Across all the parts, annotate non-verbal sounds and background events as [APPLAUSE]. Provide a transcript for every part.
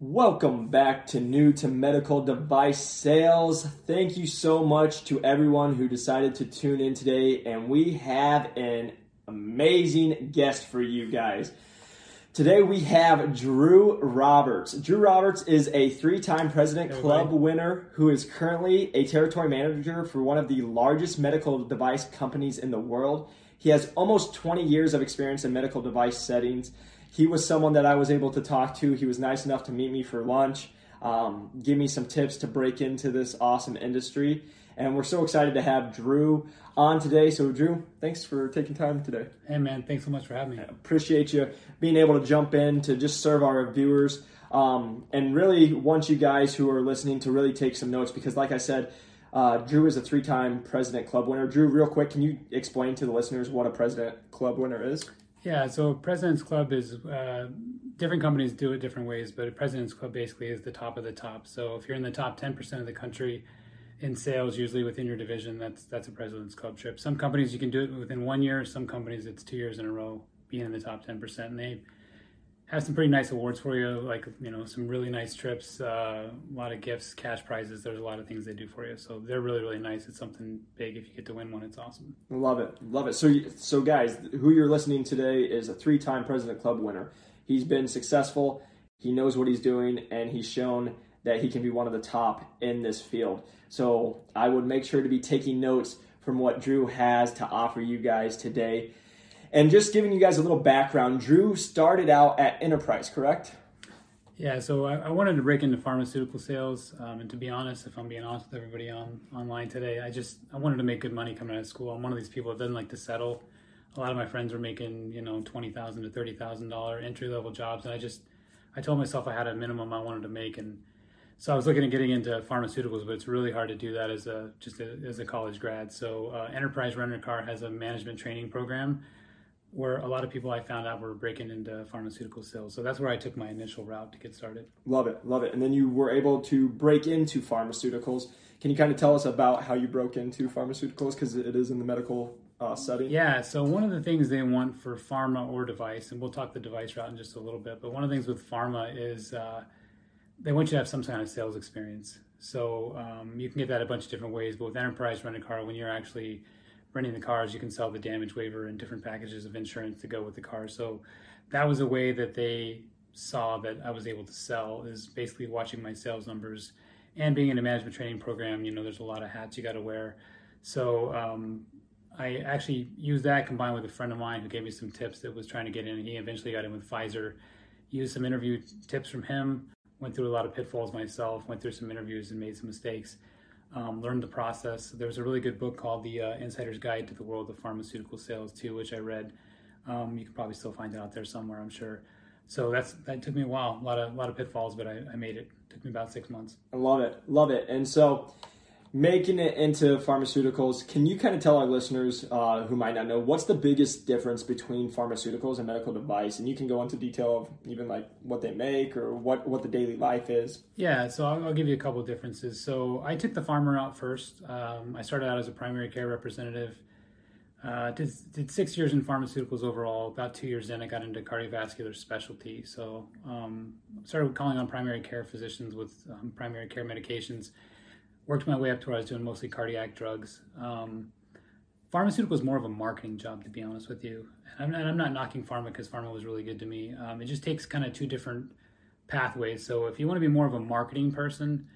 Welcome back to New to Medical Device Sales. Thank you so much to everyone who decided to tune in today, and we have an amazing guest for you guys. Today we have Drew Roberts. Drew Roberts is a three time President Club winner who is currently a territory manager for one of the largest medical device companies in the world. He has almost 20 years of experience in medical device settings he was someone that I was able to talk to. He was nice enough to meet me for lunch, um, give me some tips to break into this awesome industry. And we're so excited to have Drew on today. So, Drew, thanks for taking time today. Hey, man, thanks so much for having me. I appreciate you being able to jump in to just serve our viewers. Um, and really want you guys who are listening to really take some notes because, like I said, uh, Drew is a three time President Club winner. Drew, real quick, can you explain to the listeners what a President Club winner is? Yeah, so President's Club is uh, different companies do it different ways, but President's Club basically is the top of the top. So if you're in the top 10% of the country in sales, usually within your division, that's that's a President's Club trip. Some companies you can do it within one year. Some companies it's two years in a row being in the top 10%, and they have some pretty nice awards for you, like you know some really nice trips, uh, a lot of gifts, cash prizes. There's a lot of things they do for you, so they're really really nice. It's something big. If you get to win one, it's awesome. Love it, love it. So so guys, who you're listening today is a three-time President Club winner. He's been successful. He knows what he's doing, and he's shown that he can be one of the top in this field. So I would make sure to be taking notes from what Drew has to offer you guys today. And just giving you guys a little background, Drew started out at Enterprise, correct? Yeah, so I, I wanted to break into pharmaceutical sales, um, and to be honest, if I'm being honest with everybody on online today, I just I wanted to make good money coming out of school. I'm one of these people that doesn't like to settle. A lot of my friends were making you know twenty thousand to thirty thousand dollar entry level jobs, and I just I told myself I had a minimum I wanted to make, and so I was looking at getting into pharmaceuticals, but it's really hard to do that as a just a, as a college grad. So uh, Enterprise Rent a Car has a management training program where a lot of people I found out were breaking into pharmaceutical sales. So that's where I took my initial route to get started. Love it, love it. And then you were able to break into pharmaceuticals. Can you kind of tell us about how you broke into pharmaceuticals because it is in the medical uh, setting? Yeah. So one of the things they want for pharma or device, and we'll talk the device route in just a little bit, but one of the things with pharma is uh, they want you to have some kind of sales experience. So um, you can get that a bunch of different ways, but with enterprise rent a car, when you're actually renting the cars, you can sell the damage waiver and different packages of insurance to go with the car. So that was a way that they saw that I was able to sell is basically watching my sales numbers and being in a management training program. You know, there's a lot of hats you got to wear. So um, I actually used that combined with a friend of mine who gave me some tips that was trying to get in. He eventually got in with Pfizer. Used some interview tips from him. Went through a lot of pitfalls myself. Went through some interviews and made some mistakes um, learned the process. There's a really good book called The uh, Insider's Guide to the World of Pharmaceutical Sales too, which I read. Um, you can probably still find it out there somewhere, I'm sure. So that's that took me a while, a lot of a lot of pitfalls, but I, I made it. it. Took me about six months. I love it, love it. And so making it into pharmaceuticals, can you kind of tell our listeners uh, who might not know what's the biggest difference between pharmaceuticals and medical device? And you can go into detail of even like what they make or what, what the daily life is. Yeah, so I'll, I'll give you a couple differences. So I took the pharma route first. Um, I started out as a primary care representative. Uh, did, did six years in pharmaceuticals overall. About two years in, I got into cardiovascular specialty. So um, started calling on primary care physicians with um, primary care medications worked my way up to where I was doing mostly cardiac drugs. Um, pharmaceutical was more of a marketing job, to be honest with you. And I'm, and I'm not knocking pharma because pharma was really good to me. Um, it just takes kind of two different pathways. So if you want to be more of a marketing person,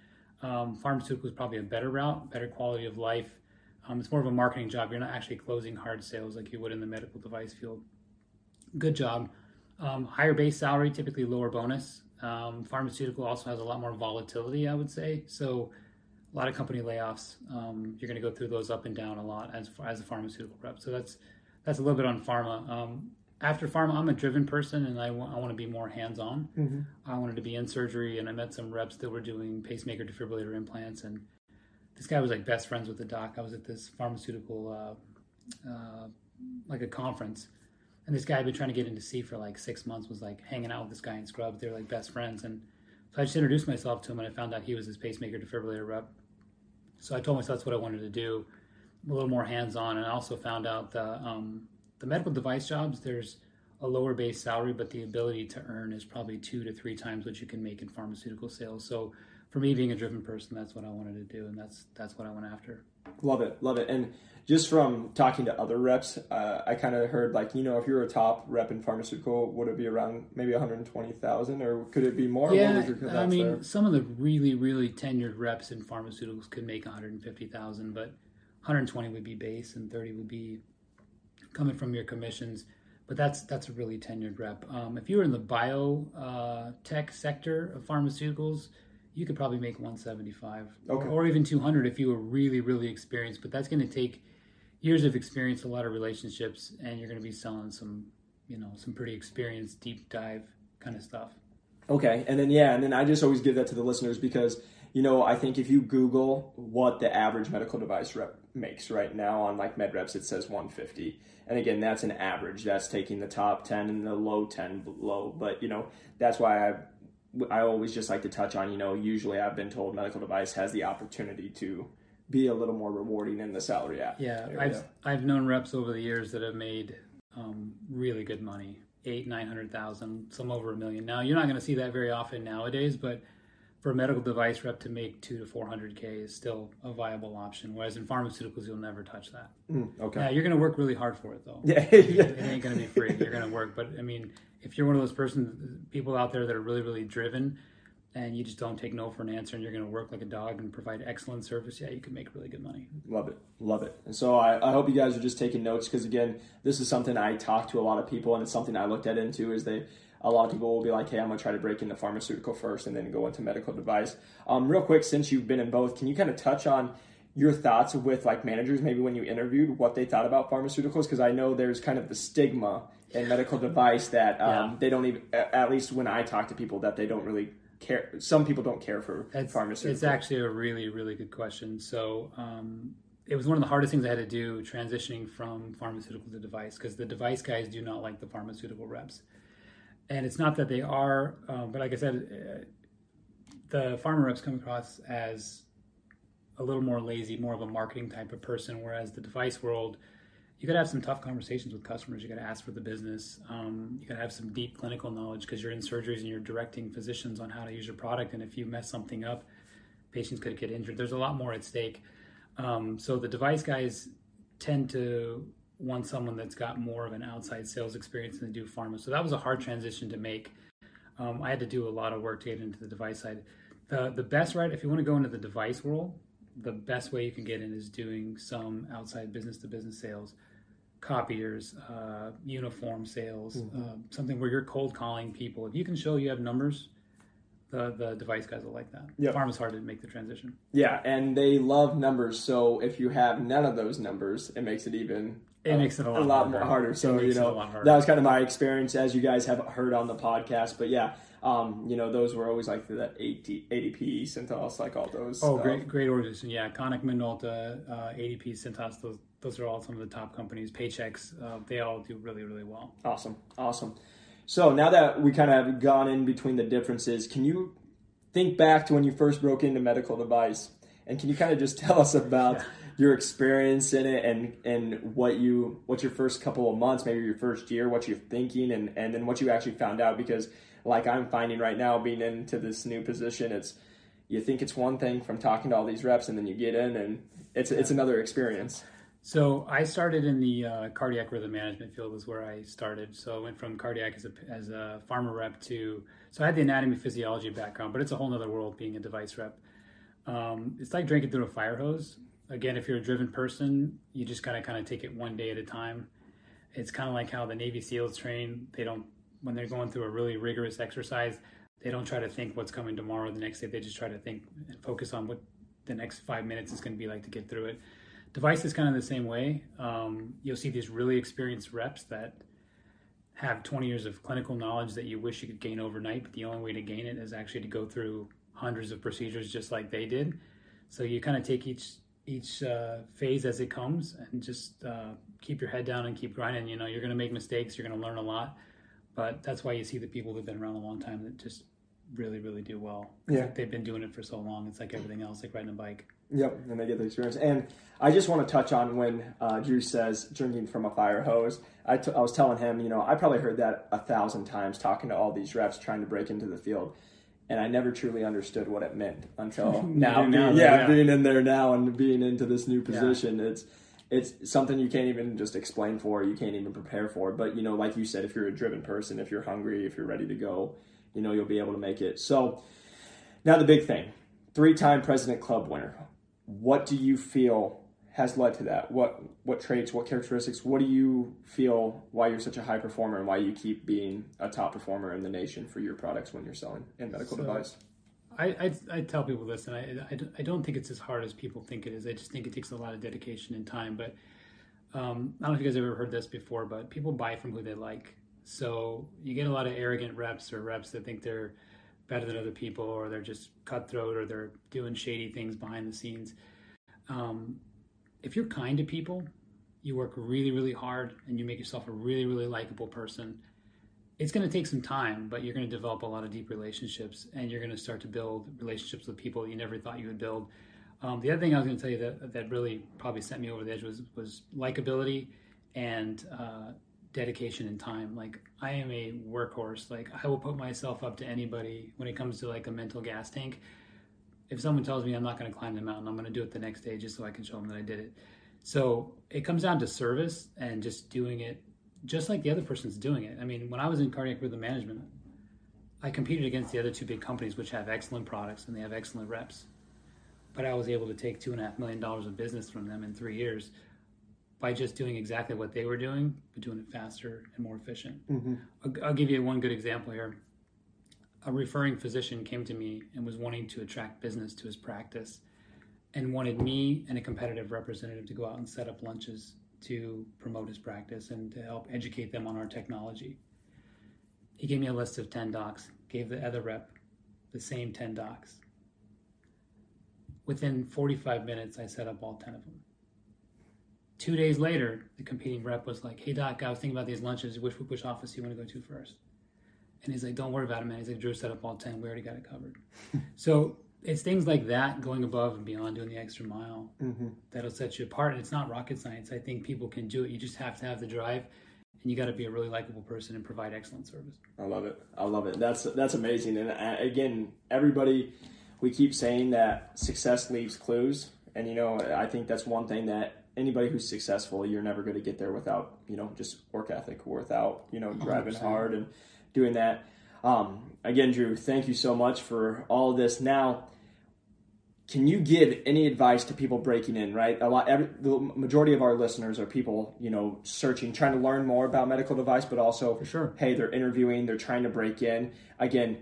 um, pharmaceutical is probably a better route, better quality of life. Um, it's more of a marketing job. You're not actually closing hard sales like you would in the medical device field. Good job. Um, higher base salary, typically lower bonus. Um, pharmaceutical also has a lot more volatility, I would say. So a lot of company layoffs. Um, you're going to go through those up and down a lot as as a pharmaceutical rep. So that's that's a little bit on pharma. Um, after pharma, I'm a driven person, and I, w- I want to be more hands on. Mm-hmm. I wanted to be in surgery, and I met some reps that were doing pacemaker defibrillator implants, and this guy was like best friends with the doc. I was at this pharmaceutical, uh, uh, like a conference, and this guy had been trying to get into C for like six months. Was like hanging out with this guy in scrubs. They were like best friends, and so I just introduced myself to him, and I found out he was his pacemaker defibrillator rep. So I told myself that's what I wanted to do, a little more hands on. And I also found out that um, the medical device jobs, there's a lower base salary, but the ability to earn is probably two to three times what you can make in pharmaceutical sales. So for me, being a driven person, that's what I wanted to do, and that's that's what I went after. Love it, love it. And just from talking to other reps, uh, I kind of heard like you know if you're a top rep in pharmaceutical, would it be around maybe 120,000 or could it be more? Yeah, I mean there? some of the really really tenured reps in pharmaceuticals could make 150,000, but 120 would be base and 30 would be coming from your commissions but that's that's a really tenured rep. Um, if you were in the bio uh, tech sector of pharmaceuticals, you could probably make 175 okay. or, or, even 200 if you were really really experienced. But that's going to take years of experience, a lot of relationships, and you're going to be selling some you know some pretty experienced deep dive kind of stuff. Okay, and then yeah, and then I just always give that to the listeners because you know I think if you Google what the average medical device rep makes right now on like MedReps it says 150 and again, that's an average. That's taking the top 10 and the low 10 below. But, you know, that's why I I always just like to touch on, you know, usually I've been told medical device has the opportunity to be a little more rewarding in the salary app. Yeah, I've I've known reps over the years that have made um, really good money, eight, nine hundred thousand, some over a million. Now you're not going to see that very often nowadays, but for a medical device rep to make two to four hundred k is still a viable option. Whereas in pharmaceuticals, you'll never touch that. Mm, okay. Yeah, you're going to work really hard for it though. Yeah, it ain't going to be free. You're going to work, but I mean, if you're one of those person people out there that are really really driven, and you just don't take no for an answer, and you're going to work like a dog and provide excellent service, yeah, you can make really good money. Love it, love it. And so I, I hope you guys are just taking notes because again, this is something I talk to a lot of people, and it's something I looked at into is they a lot of people will be like, hey, I'm going to try to break into pharmaceutical first and then go into medical device. Um, real quick, since you've been in both, can you kind of touch on your thoughts with like managers, maybe when you interviewed, what they thought about pharmaceuticals? Because I know there's kind of the stigma in medical device that um, yeah. they don't even, at least when I talk to people, that they don't really care. Some people don't care for pharmaceuticals. It's actually a really, really good question. So, um, it was one of the hardest things I had to do transitioning from pharmaceutical to device because the device guys do not like the pharmaceutical reps and it's not that they are, um, but like I said, uh, the pharma reps come across as a little more lazy, more of a marketing type of person, whereas the device world, you got to have some tough conversations with customers. You got to ask for the business. Um, you got to have some deep clinical knowledge because you're in surgeries and you're directing physicians on how to use your product. And if you mess something up, patients could get injured. There's a lot more at stake. Um, so the device guys tend to want someone that's got more of an outside sales experience than do pharma. So that was a hard transition to make. Um, I had to do a lot of work to get into the device side. The the best right if you want to go into the device world, the best way you can get in is doing some outside business to business sales, copiers, uh, uniform sales, mm-hmm. uh, something where you're cold calling people. If you can show you have numbers, the the device guys will like that. Yeah, is hard to make the transition. Yeah, and they love numbers. So if you have none of those numbers, it makes it even it makes it a lot, a lot harder. more harder. So you know that was kind of my experience, as you guys have heard on the podcast. But yeah, um, you know those were always like the 80, ADP, Cintas, like all those. Oh, great, great organization. Yeah, Konica Minolta, uh, ADP, Cintas. Those those are all some of the top companies. Paychex, uh, they all do really really well. Awesome, awesome. So now that we kind of have gone in between the differences, can you think back to when you first broke into medical device, and can you kind of just [LAUGHS] tell us about? Yeah your experience in it and and what you what's your first couple of months, maybe your first year, what you're thinking, and and then what you actually found out. Because like I'm finding right now, being into this new position, it's you think it's one thing from talking to all these reps, and then you get in, and it's it's another experience. So I started in the uh, cardiac rhythm management field was where I started. So I went from cardiac as a, as a pharma rep to, so I had the anatomy physiology background, but it's a whole other world being a device rep. Um, it's like drinking through a fire hose again, if you're a driven person, you just gotta kind of take it one day at a time. It's kind of like how the Navy SEALs train. They don't when they're going through a really rigorous exercise, they don't try to think what's coming tomorrow the next day. They just try to think and focus on what the next five minutes is going to be like to get through it. Device is kind of the same way. Um, you'll see these really experienced reps that have 20 years of clinical knowledge that you wish you could gain overnight, but the only way to gain it is actually to go through hundreds of procedures just like they did. So you kind of take each each uh, phase as it comes and just uh, keep your head down and keep grinding. You know, you're going to make mistakes, you're going to learn a lot, but that's why you see the people that've been around a long time that just really, really do well. Yeah. Like they've been doing it for so long. It's like everything else, like riding a bike. Yep, and they get the experience. And I just want to touch on when uh, Drew says drinking from a fire hose. I, t- I was telling him, you know, I probably heard that a thousand times talking to all these reps trying to break into the field. And I never truly understood what it meant until [LAUGHS] now. now, being, yeah, yeah. being in there now and being into this new position, it's it's something you can't even just explain for. You can't even prepare for. But you know, like you said, if you're a driven person, if you're hungry, if you're ready to go, you know, you'll be able to make it. So now the big thing: three-time President Club winner. What do you feel has led to that? What what traits, what characteristics, what do you feel why you're such a high performer and why you keep being a top performer in the nation for your products when you're selling in medical So- device? I, I, I tell people this, and I, I, I don't think it's as hard as people think it is. I just think it takes a lot of dedication and time. But um, I don't know if you guys have ever heard this before, but people buy from who they like. So you get a lot of arrogant reps or reps that think they're better than other people, or they're just cutthroat, or they're doing shady things behind the scenes. Um, if you're kind to people, you work really, really hard, and you make yourself a really, really likable person it's going to take some time, but you're going to develop a lot of deep relationships, and you're going to start to build relationships with people you never thought you would build. Um, the other thing I was going to tell you that that really probably sent me over the edge was was likability and uh, dedication and time. Like I am a workhorse. Like I will put myself up to anybody when it comes to like a mental gas tank. If someone tells me I'm not going to climb the mountain, I'm going to do it the next day just so I can show them that I did it. So it comes down to service and just doing it just like the other person's doing it. I mean, when I was in cardiac rhythm management, I competed against the other two big companies, which have excellent products and they have excellent reps. But I was able to take two and a half million dollars of business from them in three years by just doing exactly what they were doing, but doing it faster and more efficient. Mm-hmm. I'll, I'll give you one good example here. A referring physician came to me and was wanting to attract business to his practice and wanted me and a competitive representative to go out and set up lunches to promote his practice and to help educate them on our technology. He gave me a list of 10 docs, gave the other rep the same 10 docs. Within 45 minutes, I set up all 10 of them. Two days later, the competing rep was like, Hey, doc, I was thinking about these lunches. Which, which office do you want to go to first? And he's like, Don't worry about it, man. He's like, Drew set up all 10. We already got it covered. [LAUGHS] so it's things like that, going above and beyond, doing the extra mile, that'll set you apart. And it's not rocket science. I think people can do it. You just have to have the drive, and you got to be a really likable person and provide excellent service. I love it. I love it. That's that's amazing. And uh, again, everybody, we keep saying that success leaves clues, and you know, I think that's one thing that anybody who's successful, you're never going to get there without you know just work ethic, or without you know driving 100%. hard and doing that. Um, again, Drew, thank you so much for all of this. Now, can you give any advice to people breaking in? Right, a lot. Every, the majority of our listeners are people you know searching, trying to learn more about medical device, but also For sure. hey, they're interviewing, they're trying to break in. Again,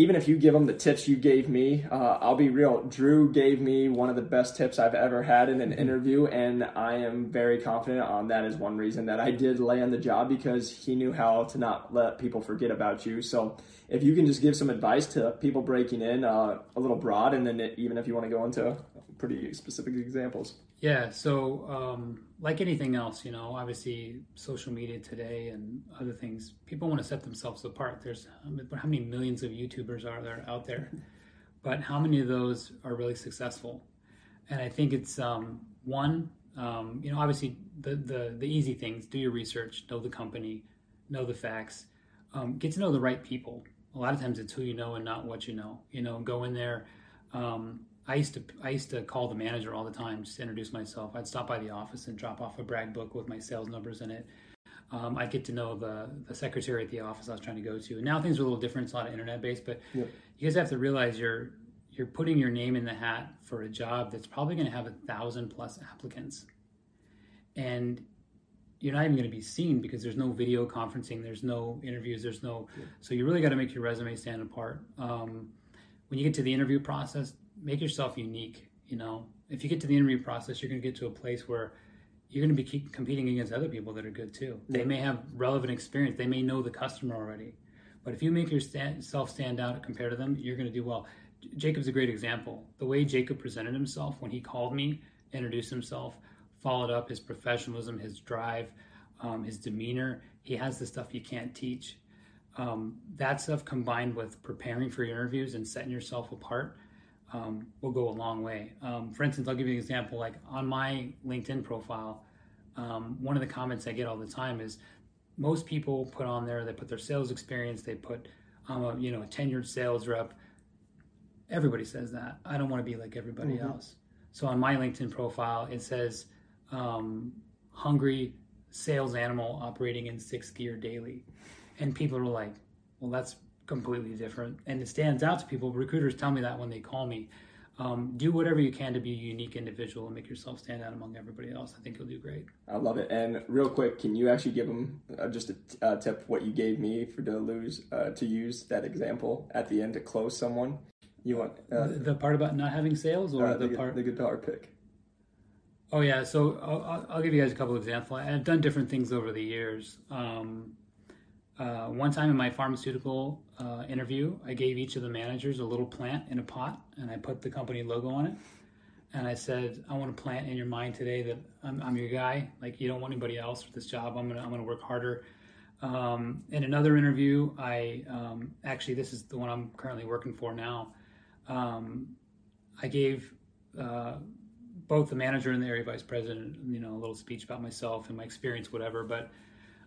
even if you give them the tips you gave me, uh, I'll be real. Drew gave me one of the best tips I've ever had in an interview, and I am very confident on that is one reason that I did land the job because he knew how to not let people forget about you. So if you can just give some advice to people breaking in, uh, a little broad, and then even if you want to go into pretty specific examples. Yeah, so um, like anything else, you know, obviously social media today and other things, people want to set themselves apart. There's how many millions of YouTubers are there out there, [LAUGHS] but how many of those are really successful? And I think it's um, one, um, you know, obviously the, the the easy things: do your research, know the company, know the facts, um, get to know the right people. A lot of times it's who you know and not what you know. You know, go in there. Um, I used to I used to call the manager all the time just to introduce myself. I'd stop by the office and drop off a brag book with my sales numbers in it. Um, I'd get to know the the secretary at the office I was trying to go to. And now things are a little different. It's a lot of internet based, but Yep. you guys have to realize you're you're putting your name in the hat for a job that's probably going to have a thousand plus applicants, and you're not even going to be seen because there's no video conferencing, there's no interviews, there's no. So you really got to make your resume stand apart. Um, when you get to the interview process, make yourself unique. You know, if you get to the interview process, you're going to get to a place where you're going to be keep competing against other people that are good too. They may have relevant experience. They may know the customer already. But if you make yourself stand out compared to them, you're going to do well. Jacob's a great example. The way Jacob presented himself when he called me, introduced himself, followed up his professionalism, his drive, um, his demeanor. He has the stuff you can't teach. um, that stuff combined with preparing for your interviews and setting yourself apart um, will go a long way. Um, for instance, I'll give you an example. Like on my LinkedIn profile, um, one of the comments I get all the time is most people put on there they put their sales experience, they put I'm a you know a tenured sales rep. Everybody says that. I don't want to be like everybody mm-hmm. else. So on my LinkedIn profile, it says um, hungry sales animal operating in sixth gear daily, and people are like, well, that's completely different, and it stands out to people. Recruiters tell me that when they call me. Um, do whatever you can to be a unique individual and make yourself stand out among everybody else. I think you'll do great. I love it. And real quick, can you actually give them uh, just a uh, tip what you gave me for to lose uh, to use that example at the end to close someone? You want uh, the, the, part about not having sales, or uh, the, the, part the guitar pick? Oh yeah, so I'll, I'll, give you guys a couple examples. I've done different things over the years. Um, uh, one time in my pharmaceutical uh, interview, I gave each of the managers a little plant in a pot, and I put the company logo on it. And I said, I want to plant in your mind today that I'm, I'm your guy. Like you don't want anybody else for this job. I'm gonna I'm gonna work harder. Um, in another interview, I um, actually this is the one I'm currently working for now. Um, I gave uh, both the manager and the area vice president, you know, a little speech about myself and my experience, whatever. But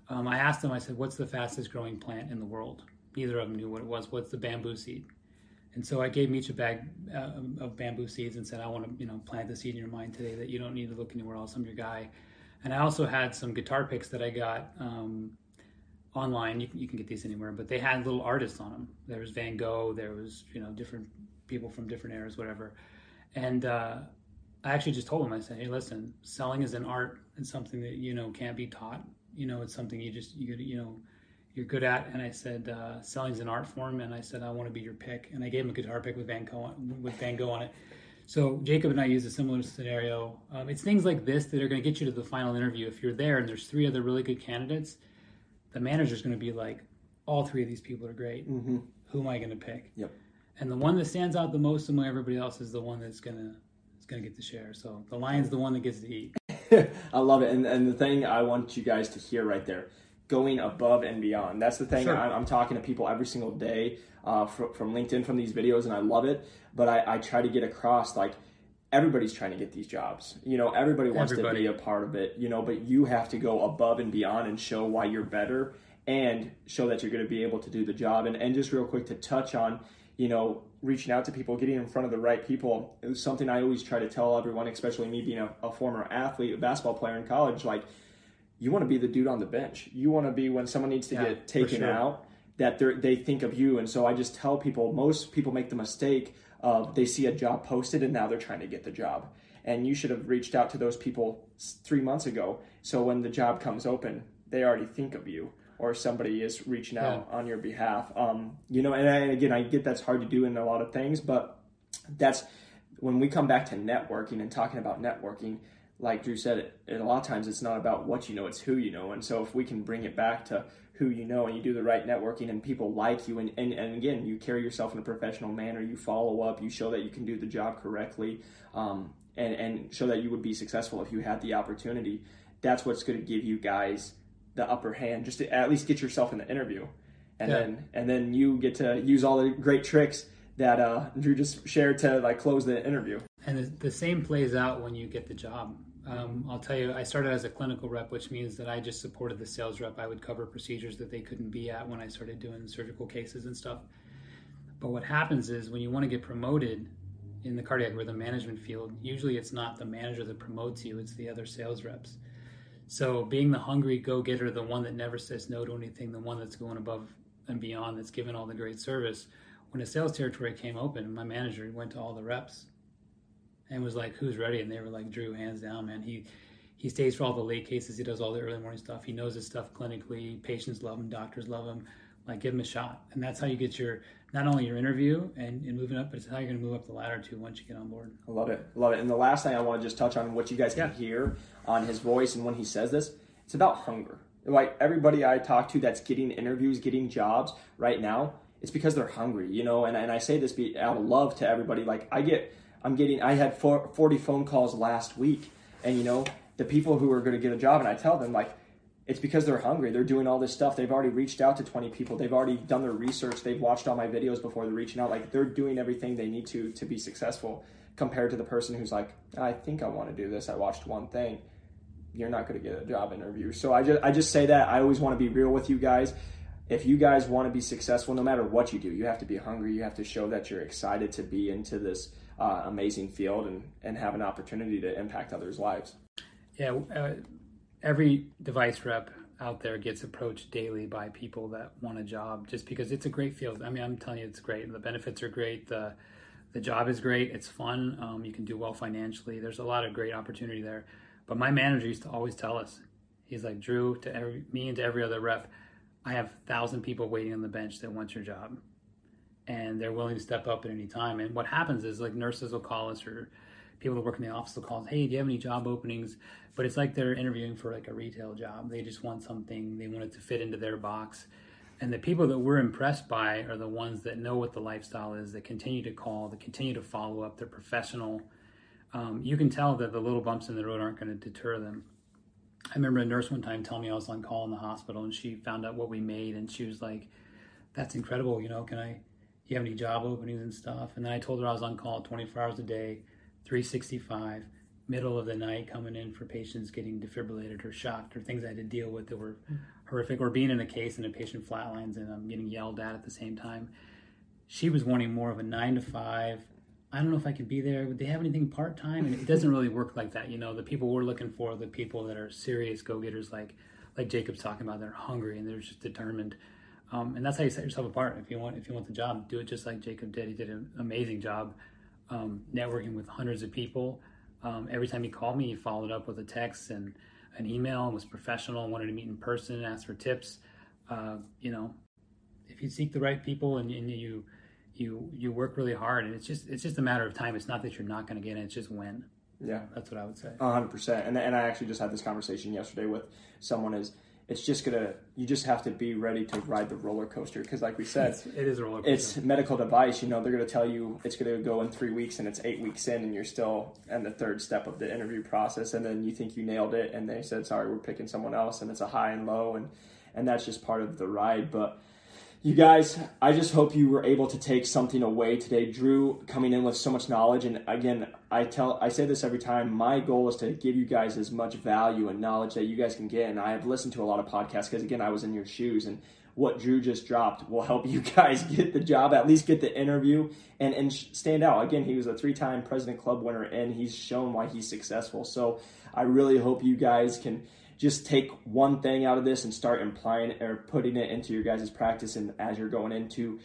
um, I asked them, I said, "What's the fastest growing plant in the world?" Neither of them knew what it was. What's the bamboo seed? And so I gave each a bag uh, of bamboo seeds and said, "I want to, you know, plant the seed in your mind today that you don't need to look anywhere else. I'm your guy." And I also had some guitar picks that I got um, online. You can, you can get these anywhere, but they had little artists on them. There was Van Gogh. There was, you know, different people from different eras, whatever. And uh, I actually just told them, I said, hey, listen, selling is an art. It's something that, you know, can't be taught. You know, it's something you just, you, you know, you're good at. And I said, uh, selling is an art form. And I said, I want to be your pick. And I gave him a guitar pick with Van Gogh, with Van Gogh on it. So Jacob and I use a similar scenario. Um, it's things like this that are going to get you to the final interview. If you're there and there's three other really good candidates, the manager's going to be like, all three of these people are great. Mm-hmm. Who am I going to pick? Yep. And the one that stands out the most among everybody else is the one that's going to is going to get the share. So the lion's the one that gets to eat. [LAUGHS] I love it. And, and the thing I want you guys to hear right there, going above and beyond. That's the thing. Sure. I'm, I'm, talking to people every single day uh, from, from, LinkedIn from these videos, and I love it. But I, I, try to get across like everybody's trying to get these jobs. You know, everybody wants everybody. to be a part of it. You know, but you have to go above and beyond and show why you're better and show that you're going to be able to do the job. And and just real quick to touch on, you know, reaching out to people, getting in front of the right people. It was something I always try to tell everyone, especially me being a, a former athlete, a basketball player in college. Like, you want to be the dude on the bench. You want to be when someone needs to yeah, get taken sure. out that they think of you. And so I just tell people, most people make the mistake of they see a job posted and now they're trying to get the job. And you should have reached out to those people three months ago. So when the job comes open, they already think of you or somebody is reaching out yeah. on your behalf. Um, you know, and, I, and again, I get that's hard to do in a lot of things, but that's when we come back to networking and talking about networking. Like Drew said, it, a lot of times it's not about what you know; it's who you know. And so, if we can bring it back to who you know, and you do the right networking, and people like you, and, and, and again, you carry yourself in a professional manner, you follow up, you show that you can do the job correctly, um, and and show that you would be successful if you had the opportunity. That's what's going to give you guys the upper hand just to at least get yourself in the interview and yeah. then and then you get to use all the great tricks that uh, Drew just shared to like close the interview. And the, same plays out when you get the job. Um, I'll tell you, I started as a clinical rep, which means that I just supported the sales rep. I would cover procedures that they couldn't be at when I started doing surgical cases and stuff. But what happens is when you want to get promoted in the cardiac rhythm management field, usually it's not the manager that promotes you, it's the other sales reps. So being the hungry go-getter, the one that never says no to anything, the one that's going above and beyond, that's given all the great service. When a sales territory came open, my manager went to all the reps and was like, "Who's ready?" And they were like, "Drew, hands down, man. He he stays for all the late cases. He does all the early morning stuff. He knows his stuff clinically. Patients love him. Doctors love him. Like, give him a shot. And that's how you get your not only your interview and, and moving up, but it's how you're going to move up the ladder too once you get on board. I love it, love it. And the last thing I want to just touch on what you guys can yeah. hear on his voice and when he says this, it's about hunger. Like everybody I talk to that's getting interviews, getting jobs right now, it's because they're hungry, you know. And, and I say this out of love to everybody. Like I get, I'm getting, I had 40 phone calls last week, and you know, the people who are going to get a job, and I tell them like, it's because they're hungry. They're doing all this stuff. They've already reached out to 20 people. They've already done their research. They've watched all my videos before they're reaching out. Like they're doing everything they need to to be successful compared to the person who's like, I think I want to do this. I watched one thing. You're not going to get a job interview. So I just I just say that I always want to be real with you guys. If you guys want to be successful, no matter what you do, you have to be hungry. You have to show that you're excited to be into this uh, amazing field and and have an opportunity to impact others' lives. Yeah, uh, every device rep out there gets approached daily by people that want a job just because it's a great field. I mean, I'm telling you, it's great. The benefits are great. The the job is great. It's fun. Um, you can do well financially. There's a lot of great opportunity there. But my manager used to always tell us, he's like, Drew, to every, me and to every other rep, I have thousand people waiting on the bench that want your job, and they're willing to step up at any time. And what happens is like nurses will call us or people that work in the office will call us, hey, do you have any job openings? But it's like they're interviewing for like a retail job. They just want something, they want it to fit into their box. And the people that we're impressed by are the ones that know what the lifestyle is, that continue to call, that continue to follow up, they're professional. Um, you can tell that the little bumps in the road aren't going to deter them. I remember a nurse one time telling me I was on call in the hospital and she found out what we made and she was like, That's incredible, you know, can I, you have any job openings and stuff? And then I told her I was on call 24 hours a day, 365, middle of the night coming in for patients getting defibrillated or shocked or things I had to deal with that were mm. horrific or being in a case and a patient flatlines and I'm getting yelled at at the same time. She was wanting more of a nine to five. I don't know if I could be there. Would they have anything part time? And it doesn't really work like that. You know, the people we're looking for, the people that are serious go getters, like like Jacob's talking about, they're hungry and they're just determined. Um, and that's how you set yourself apart. If you want, if you want the job, do it just like Jacob did. He did an amazing job um, networking with hundreds of people. Um, every time he called me, he followed up with a text and an email and was professional, wanted to meet in person, and ask for tips. Uh, you know, if you seek the right people and, and, you you you work really hard, and it's just it's just a matter of time. It's not that you're not going to get it; it's just when. Yeah, that's what I would say. hundred percent. And and I actually just had this conversation yesterday with someone. Is it's just gonna you just have to be ready to ride the roller coaster because like we said it's, it is a roller coaster. it's medical device you know they're gonna tell you it's gonna go in three weeks and it's eight weeks in and you're still in the third step of the interview process and then you think you nailed it and they said sorry we're picking someone else and it's a high and low and and that's just part of the ride but you guys, I just hope you were able to take something away today. Drew coming in with so much knowledge, and again, I tell, I say this every time. My goal is to give you guys as much value and knowledge that you guys can get. And I have listened to a lot of podcasts because, again, I was in your shoes, and what Drew just dropped will help [LAUGHS] you guys get the job, at least get the interview, and and stand out. Again, he was a three-time President Club winner, and he's shown why he's successful. So I really hope you guys can just take one thing out of this and start implying or putting it into your guys' practice and as you're going into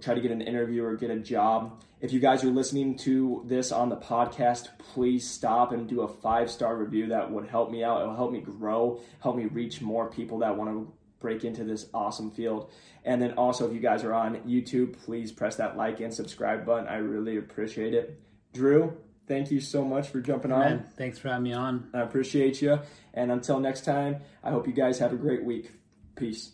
try to get an interview or get a job. If you guys are listening to this on the podcast, please stop and do a five star review. That would help me out. It'll help me grow, help me reach more people that want to break into this awesome field. And then also, if you guys are on YouTube, please press that like and subscribe button. I really appreciate it. Drew, thank you so much for jumping on. Man, thanks for having me on. I appreciate you. And until next time, I hope you guys have a great week. Peace.